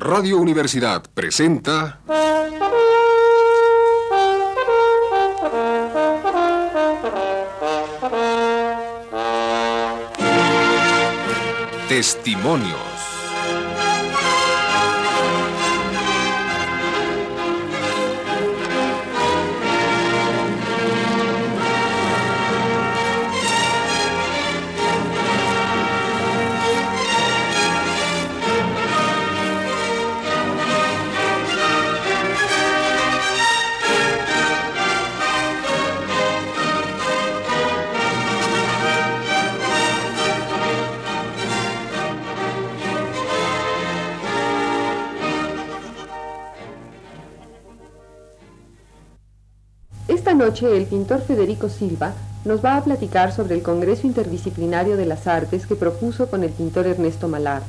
Radio Universidad presenta... Testimonios. Noche el pintor Federico Silva nos va a platicar sobre el Congreso Interdisciplinario de las Artes que propuso con el pintor Ernesto Malard.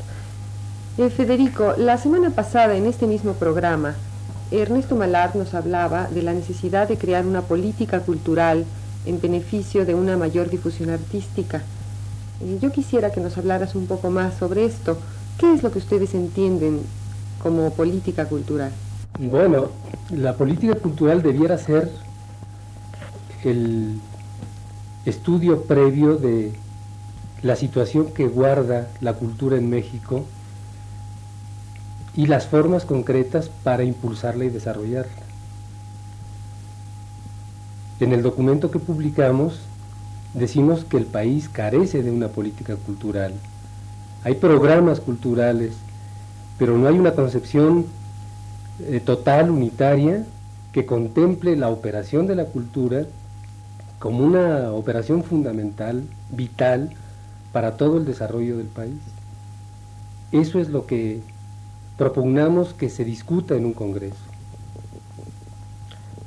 Eh, Federico, la semana pasada en este mismo programa, Ernesto Malard nos hablaba de la necesidad de crear una política cultural en beneficio de una mayor difusión artística. Eh, yo quisiera que nos hablaras un poco más sobre esto. ¿Qué es lo que ustedes entienden como política cultural? Bueno, la política cultural debiera ser el estudio previo de la situación que guarda la cultura en México y las formas concretas para impulsarla y desarrollarla. En el documento que publicamos decimos que el país carece de una política cultural. Hay programas culturales, pero no hay una concepción eh, total, unitaria, que contemple la operación de la cultura como una operación fundamental, vital, para todo el desarrollo del país. Eso es lo que propugnamos que se discuta en un Congreso.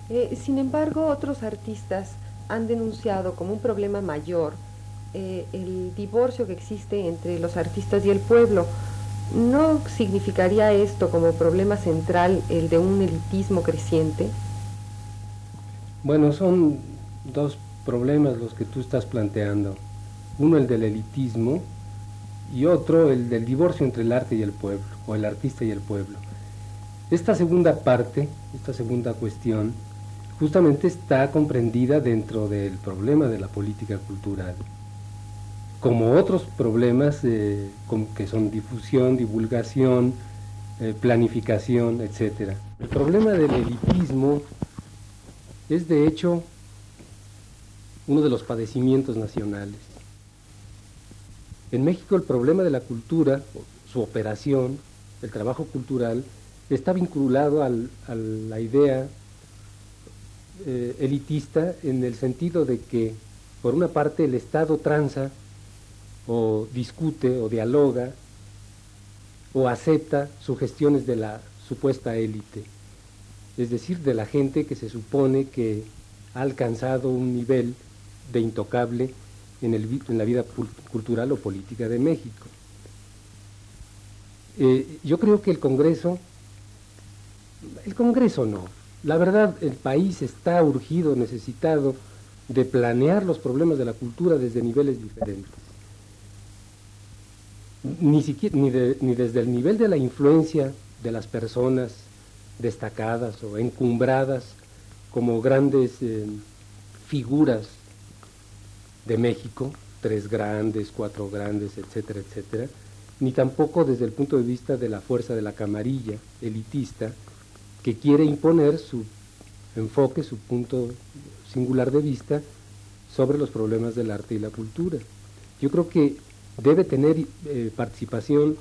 Eh, sin embargo, otros artistas han denunciado como un problema mayor eh, el divorcio que existe entre los artistas y el pueblo. ¿No significaría esto como problema central el de un elitismo creciente? Bueno, son dos problemas los que tú estás planteando. Uno el del elitismo y otro el del divorcio entre el arte y el pueblo, o el artista y el pueblo. Esta segunda parte, esta segunda cuestión, justamente está comprendida dentro del problema de la política cultural, como otros problemas eh, que son difusión, divulgación, eh, planificación, etc. El problema del elitismo es de hecho uno de los padecimientos nacionales. En México el problema de la cultura, su operación, el trabajo cultural, está vinculado a la idea eh, elitista en el sentido de que, por una parte, el Estado tranza o discute o dialoga o acepta sugestiones de la supuesta élite, es decir, de la gente que se supone que ha alcanzado un nivel de intocable en, el, en la vida cultural o política de México. Eh, yo creo que el Congreso, el Congreso no, la verdad el país está urgido, necesitado de planear los problemas de la cultura desde niveles diferentes. Ni, siquiera, ni, desde el nivel de la influencia de las personas destacadas o encumbradas como grandes eh, figuras de México, tres grandes, cuatro grandes, etcétera, etcétera, ni tampoco desde el punto de vista de la fuerza de la camarilla elitista que quiere imponer su enfoque, su punto singular de vista sobre los problemas del arte y la cultura. Yo creo que debe tener eh, participación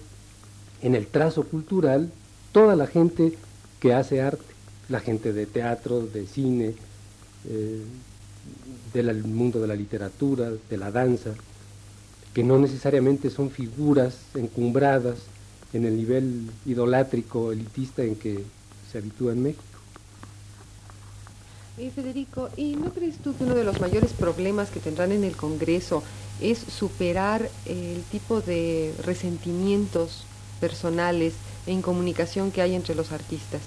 en el trazo cultural toda la gente que hace arte, la gente de teatro, de cine, eh, del mundo de la literatura, de la danza, que no necesariamente son figuras encumbradas en el nivel idolátrico, elitista en que se habitúa en México. Eh, Federico, ¿y no crees tú que uno de los mayores problemas que tendrán en el Congreso es superar el tipo de resentimientos personales e incomunicación que hay entre los artistas?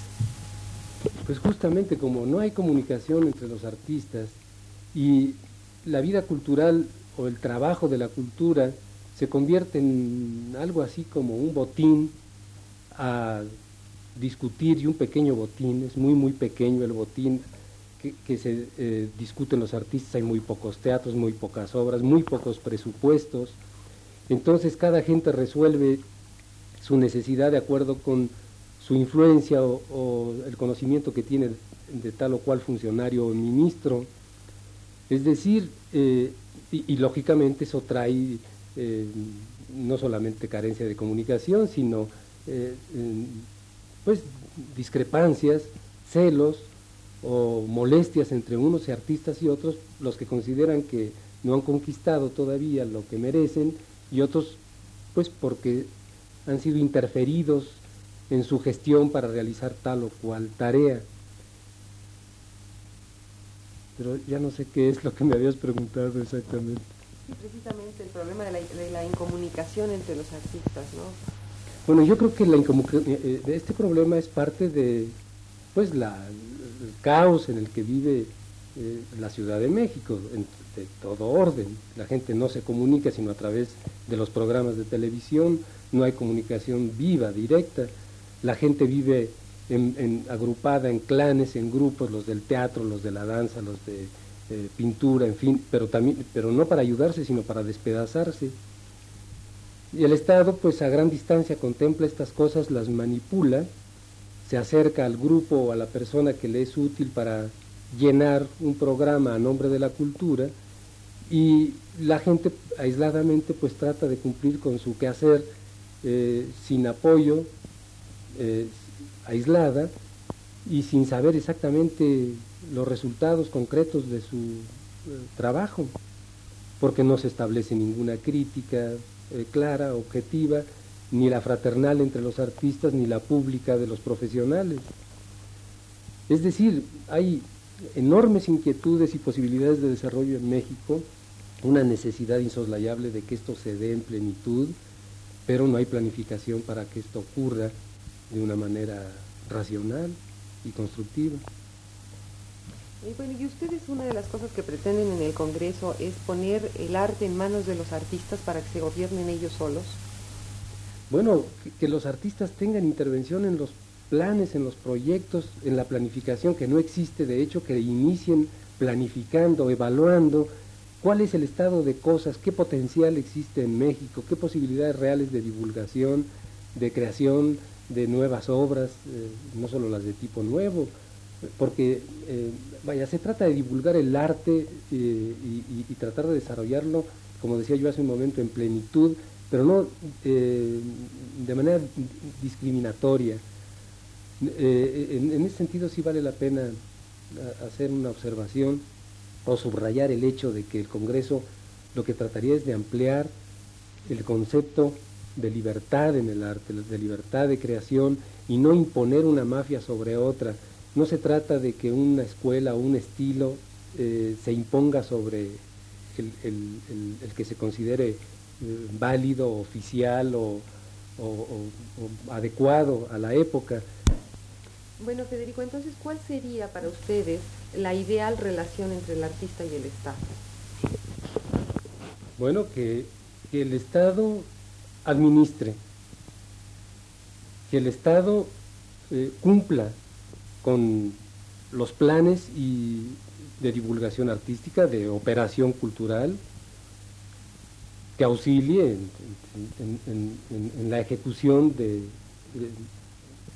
Pues justamente como no hay comunicación entre los artistas, y la vida cultural o el trabajo de la cultura se convierte en algo así como un botín a discutir y un pequeño botín, es muy muy pequeño el botín que, se eh, discuten los artistas, hay muy pocos teatros, muy pocas obras, muy pocos presupuestos, entonces cada gente resuelve su necesidad de acuerdo con su influencia o, el conocimiento que tiene de tal o cual funcionario o ministro. Es decir, eh, y, lógicamente eso trae eh, no solamente carencia de comunicación, sino pues discrepancias, celos o molestias entre unos artistas y otros, los que consideran que no han conquistado todavía lo que merecen y otros pues porque han sido interferidos en su gestión para realizar tal o cual tarea. Pero ya no sé qué es lo que me habías preguntado exactamente. precisamente el problema de la, de la incomunicación entre los artistas, ¿no? Bueno, yo creo que la eh, eh, este problema es parte de pues la, el caos en el que vive eh, la Ciudad de México, de todo orden. La gente no se comunica sino a través de los programas de televisión, no hay comunicación viva, directa. La gente vive agrupada en clanes, en grupos, los del teatro, los de la danza, los de pintura, en fin, pero, también, pero no para ayudarse, sino para despedazarse. Y el Estado, pues a gran distancia, contempla estas cosas, las manipula, se acerca al grupo o a la persona que le es útil para llenar un programa a nombre de la cultura y la gente aisladamente pues trata de cumplir con su quehacer eh, sin apoyo, eh, aislada y sin saber exactamente los resultados concretos de su eh, trabajo, porque no se establece ninguna crítica, eh, clara, objetiva, ni la fraternal entre los artistas, ni la pública de los profesionales. Es decir, hay enormes inquietudes y posibilidades de desarrollo en México, una necesidad insoslayable de que esto se dé en plenitud, pero no hay planificación para que esto ocurra de una manera racional y constructiva. Y bueno, y ustedes una de las cosas que pretenden en el Congreso es poner el arte en manos de los artistas para que se gobiernen ellos solos. Bueno, que, los artistas tengan intervención en los planes, en los proyectos, en la planificación que no existe, de hecho, que inicien planificando, evaluando cuál es el estado de cosas, qué potencial existe en México, qué posibilidades reales de divulgación, de creación de nuevas obras, eh, no solo las de tipo nuevo, porque, eh, vaya, se trata de divulgar el arte eh, y, tratar de desarrollarlo, como decía yo hace un momento, en plenitud, pero no de manera discriminatoria. En, ese sentido sí vale la pena hacer una observación o subrayar el hecho de que el Congreso lo que trataría es de ampliar el concepto de libertad en el arte, de libertad de creación y no imponer una mafia sobre otra, no se trata de que una escuela o un estilo eh, se imponga sobre el, que se considere eh, válido, oficial o, adecuado a la época. Bueno, Federico, entonces, ¿cuál sería para ustedes la ideal relación entre el artista y el Estado? Bueno, que, el Estado administre, que el Estado eh, cumpla con los planes y de divulgación artística, de operación cultural, que auxilie en, la ejecución de,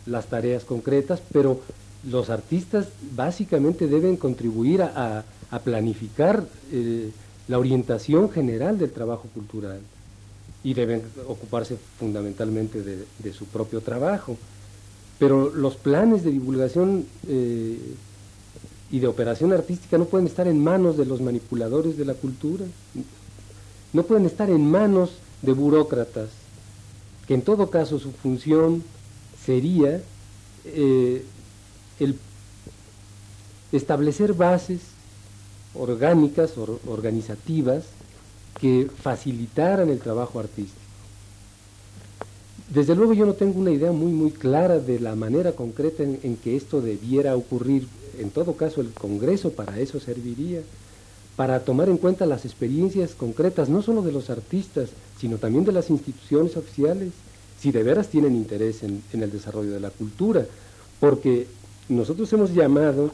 las tareas concretas, pero los artistas básicamente deben contribuir a, planificar eh, la orientación general del trabajo cultural y deben ocuparse fundamentalmente de su propio trabajo. Pero los planes de divulgación eh, y de operación artística no pueden estar en manos de los manipuladores de la cultura, no pueden estar en manos de burócratas, que en todo caso su función sería eh, el establecer bases orgánicas, organizativas, que facilitaran el trabajo artístico. Desde luego yo no tengo una idea muy muy clara de la manera concreta en, que esto debiera ocurrir. En todo caso, el Congreso para eso serviría, para tomar en cuenta las experiencias concretas, no solo de los artistas, sino también de las instituciones oficiales, si de veras tienen interés en, el desarrollo de la cultura, porque nosotros hemos llamado,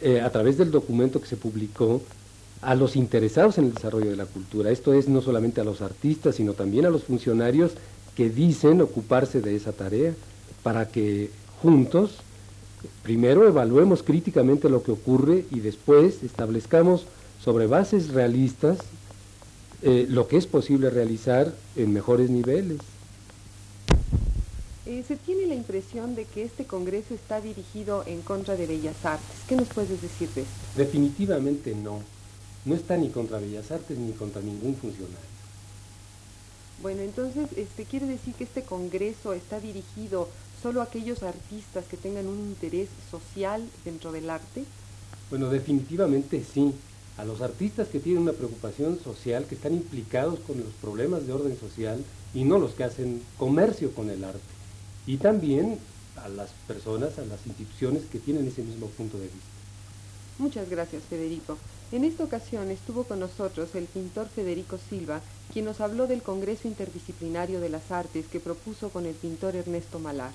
eh, a través del documento que se publicó, a los interesados en el desarrollo de la cultura. Esto es no solamente a los artistas, sino también a los funcionarios que dicen ocuparse de esa tarea, para que juntos, primero evaluemos críticamente lo que ocurre y después establezcamos sobre bases realistas eh, lo que es posible realizar en mejores niveles. Eh, se tiene la impresión de que este Congreso está dirigido en contra de Bellas Artes. ¿Qué nos puedes decir de esto? Definitivamente no. No está ni contra Bellas Artes ni contra ningún funcionario. Bueno, entonces, este, ¿quiere decir que este Congreso está dirigido solo a aquellos artistas que tengan un interés social dentro del arte? Bueno, definitivamente sí a los artistas que tienen una preocupación social, que están implicados con los problemas de orden social y no los que hacen comercio con el arte. Y también a las personas, a las instituciones que tienen ese mismo punto de vista. Muchas gracias, Federico. En esta ocasión estuvo con nosotros el pintor Federico Silva, quien nos habló del Congreso Interdisciplinario de las Artes que propuso con el pintor Ernesto Malar.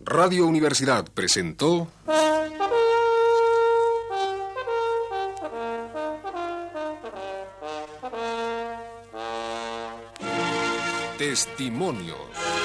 Radio Universidad presentó... Testimonios.